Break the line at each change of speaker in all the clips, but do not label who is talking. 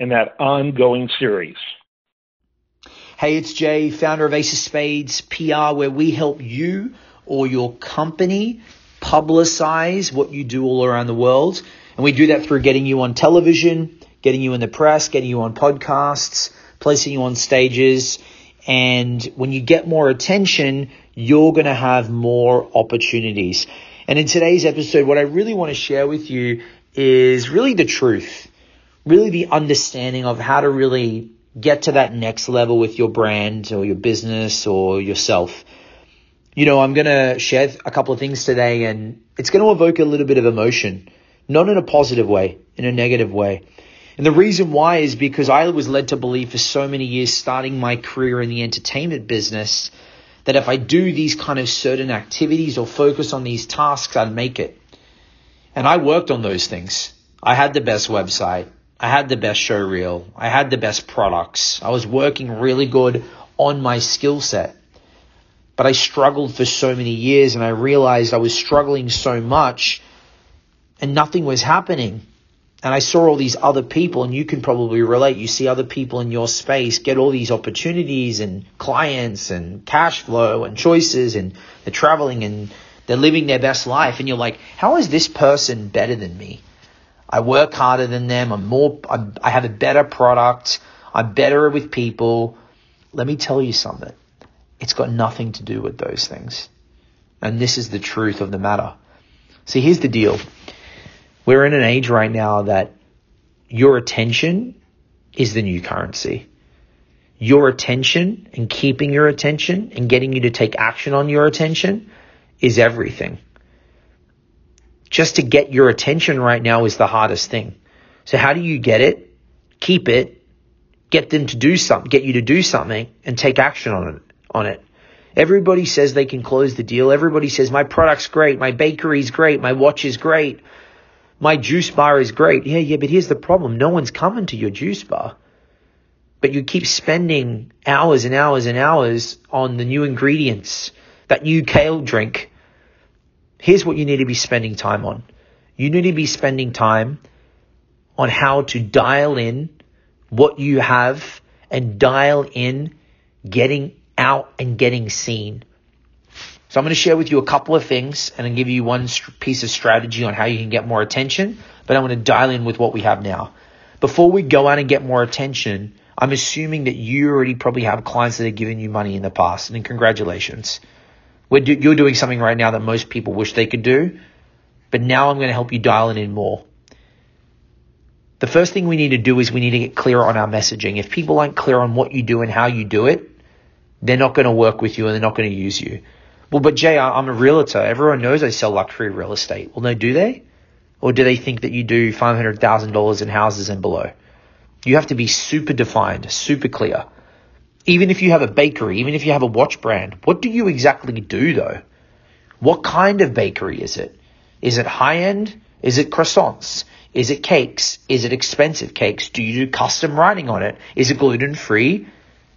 in that ongoing series.
Hey, it's Jay, founder of Ace of Spades PR, where we help you or your company publicize what you do all around the world. And we do that through getting you on television, getting you in the press, getting you on podcasts, placing you on stages. And when you get more attention, you're going to have more opportunities. And in today's episode, what I really want to share with you is really the truth really the understanding of how to really get to that next level with your brand or your business or yourself. You know, I'm going to share a couple of things today and it's going to evoke a little bit of emotion, not in a positive way, in a negative way. And the reason why is because I was led to believe for so many years starting my career in the entertainment business that if I do these kind of certain activities or focus on these tasks, I'd make it. And I worked on those things. I had the best website. I had the best show reel. I had the best products. I was working really good on my skill set. But I struggled for so many years and I realized I was struggling so much and nothing was happening. And I saw all these other people, and you can probably relate. You see other people in your space get all these opportunities and clients and cash flow and choices, and they're traveling and they're living their best life. And you're like, how is this person better than me? I work harder than them. I'm more, I'm, I have a better product. I'm better with people. Let me tell you something. It's got nothing to do with those things. And this is the truth of the matter. See, here's the deal. We're in an age right now that your attention is the new currency. Your attention and keeping your attention and getting you to take action on your attention is everything just to get your attention right now is the hardest thing. So how do you get it, keep it, get them to do something, get you to do something and take action on it, on it. Everybody says they can close the deal. Everybody says my product's great. My bakery's great. My watch is great. My juice bar is great. Yeah, yeah, but here's the problem. No one's coming to your juice bar. But you keep spending hours and hours and hours on the new ingredients, that new kale drink, Here's what you need to be spending time on. You need to be spending time on how to dial in what you have and dial in getting out and getting seen. So I'm going to share with you a couple of things and then give you one piece of strategy on how you can get more attention, but I'm going to dial in with what we have now. Before we go out and get more attention, I'm assuming that you already probably have clients that have given you money in the past and congratulations do, you're doing something right now that most people wish they could do, but now I'm going to help you dial it in more. The first thing we need to do is we need to get clear on our messaging. If people aren't clear on what you do and how you do it, they're not going to work with you and they're not going to use you. Well, but Jay, I'm a realtor. Everyone knows I sell luxury real estate. Well, no, do they? Or do they think that you do $500,000 in houses and below? You have to be super defined, super clear. Even if you have a bakery, even if you have a watch brand, what do you exactly do though? What kind of bakery is it? Is it high end? Is it croissants? Is it cakes? Is it expensive cakes? Do you do custom writing on it? Is it gluten free?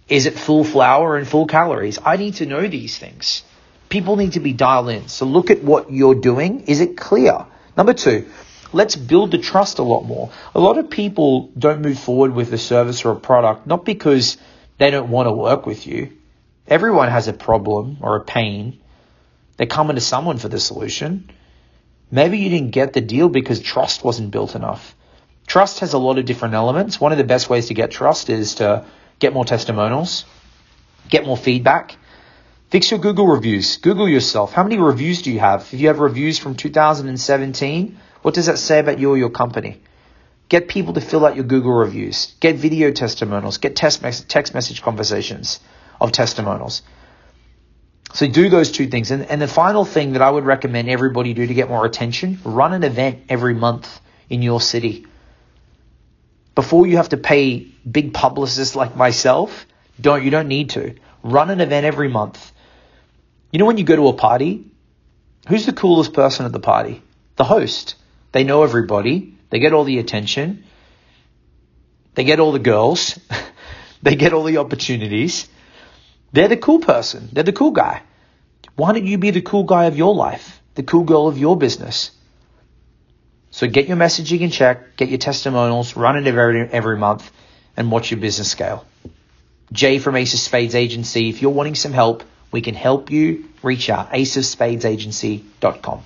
Is it full flour and full calories? I need to know these things. People need to be dialed in. So look at what you're doing. Is it clear? Number two, let's build the trust a lot more. A lot of people don't move forward with a service or a product, not because they don't want to work with you. Everyone has a problem or a pain. They're coming to someone for the solution. Maybe you didn't get the deal because trust wasn't built enough. Trust has a lot of different elements. One of the best ways to get trust is to get more testimonials, get more feedback, fix your Google reviews. Google yourself. How many reviews do you have? If you have reviews from 2017, what does that say about you or your company? Get people to fill out your Google reviews. Get video testimonials. Get text, text message conversations of testimonials. So do those two things. And, and the final thing that I would recommend everybody do to get more attention, run an event every month in your city. Before you have to pay big publicists like myself, don't you don't need to. Run an event every month. You know when you go to a party, who's the coolest person at the party? The host. They know everybody. They get all the attention. They get all the girls. they get all the opportunities. They're the cool person. They're the cool guy. Why don't you be the cool guy of your life? The cool girl of your business? So get your messaging in check, get your testimonials, run it every, every month, and watch your business scale. Jay from Ace of Spades Agency. If you're wanting some help, we can help you. Reach out, aceofspadesagency.com.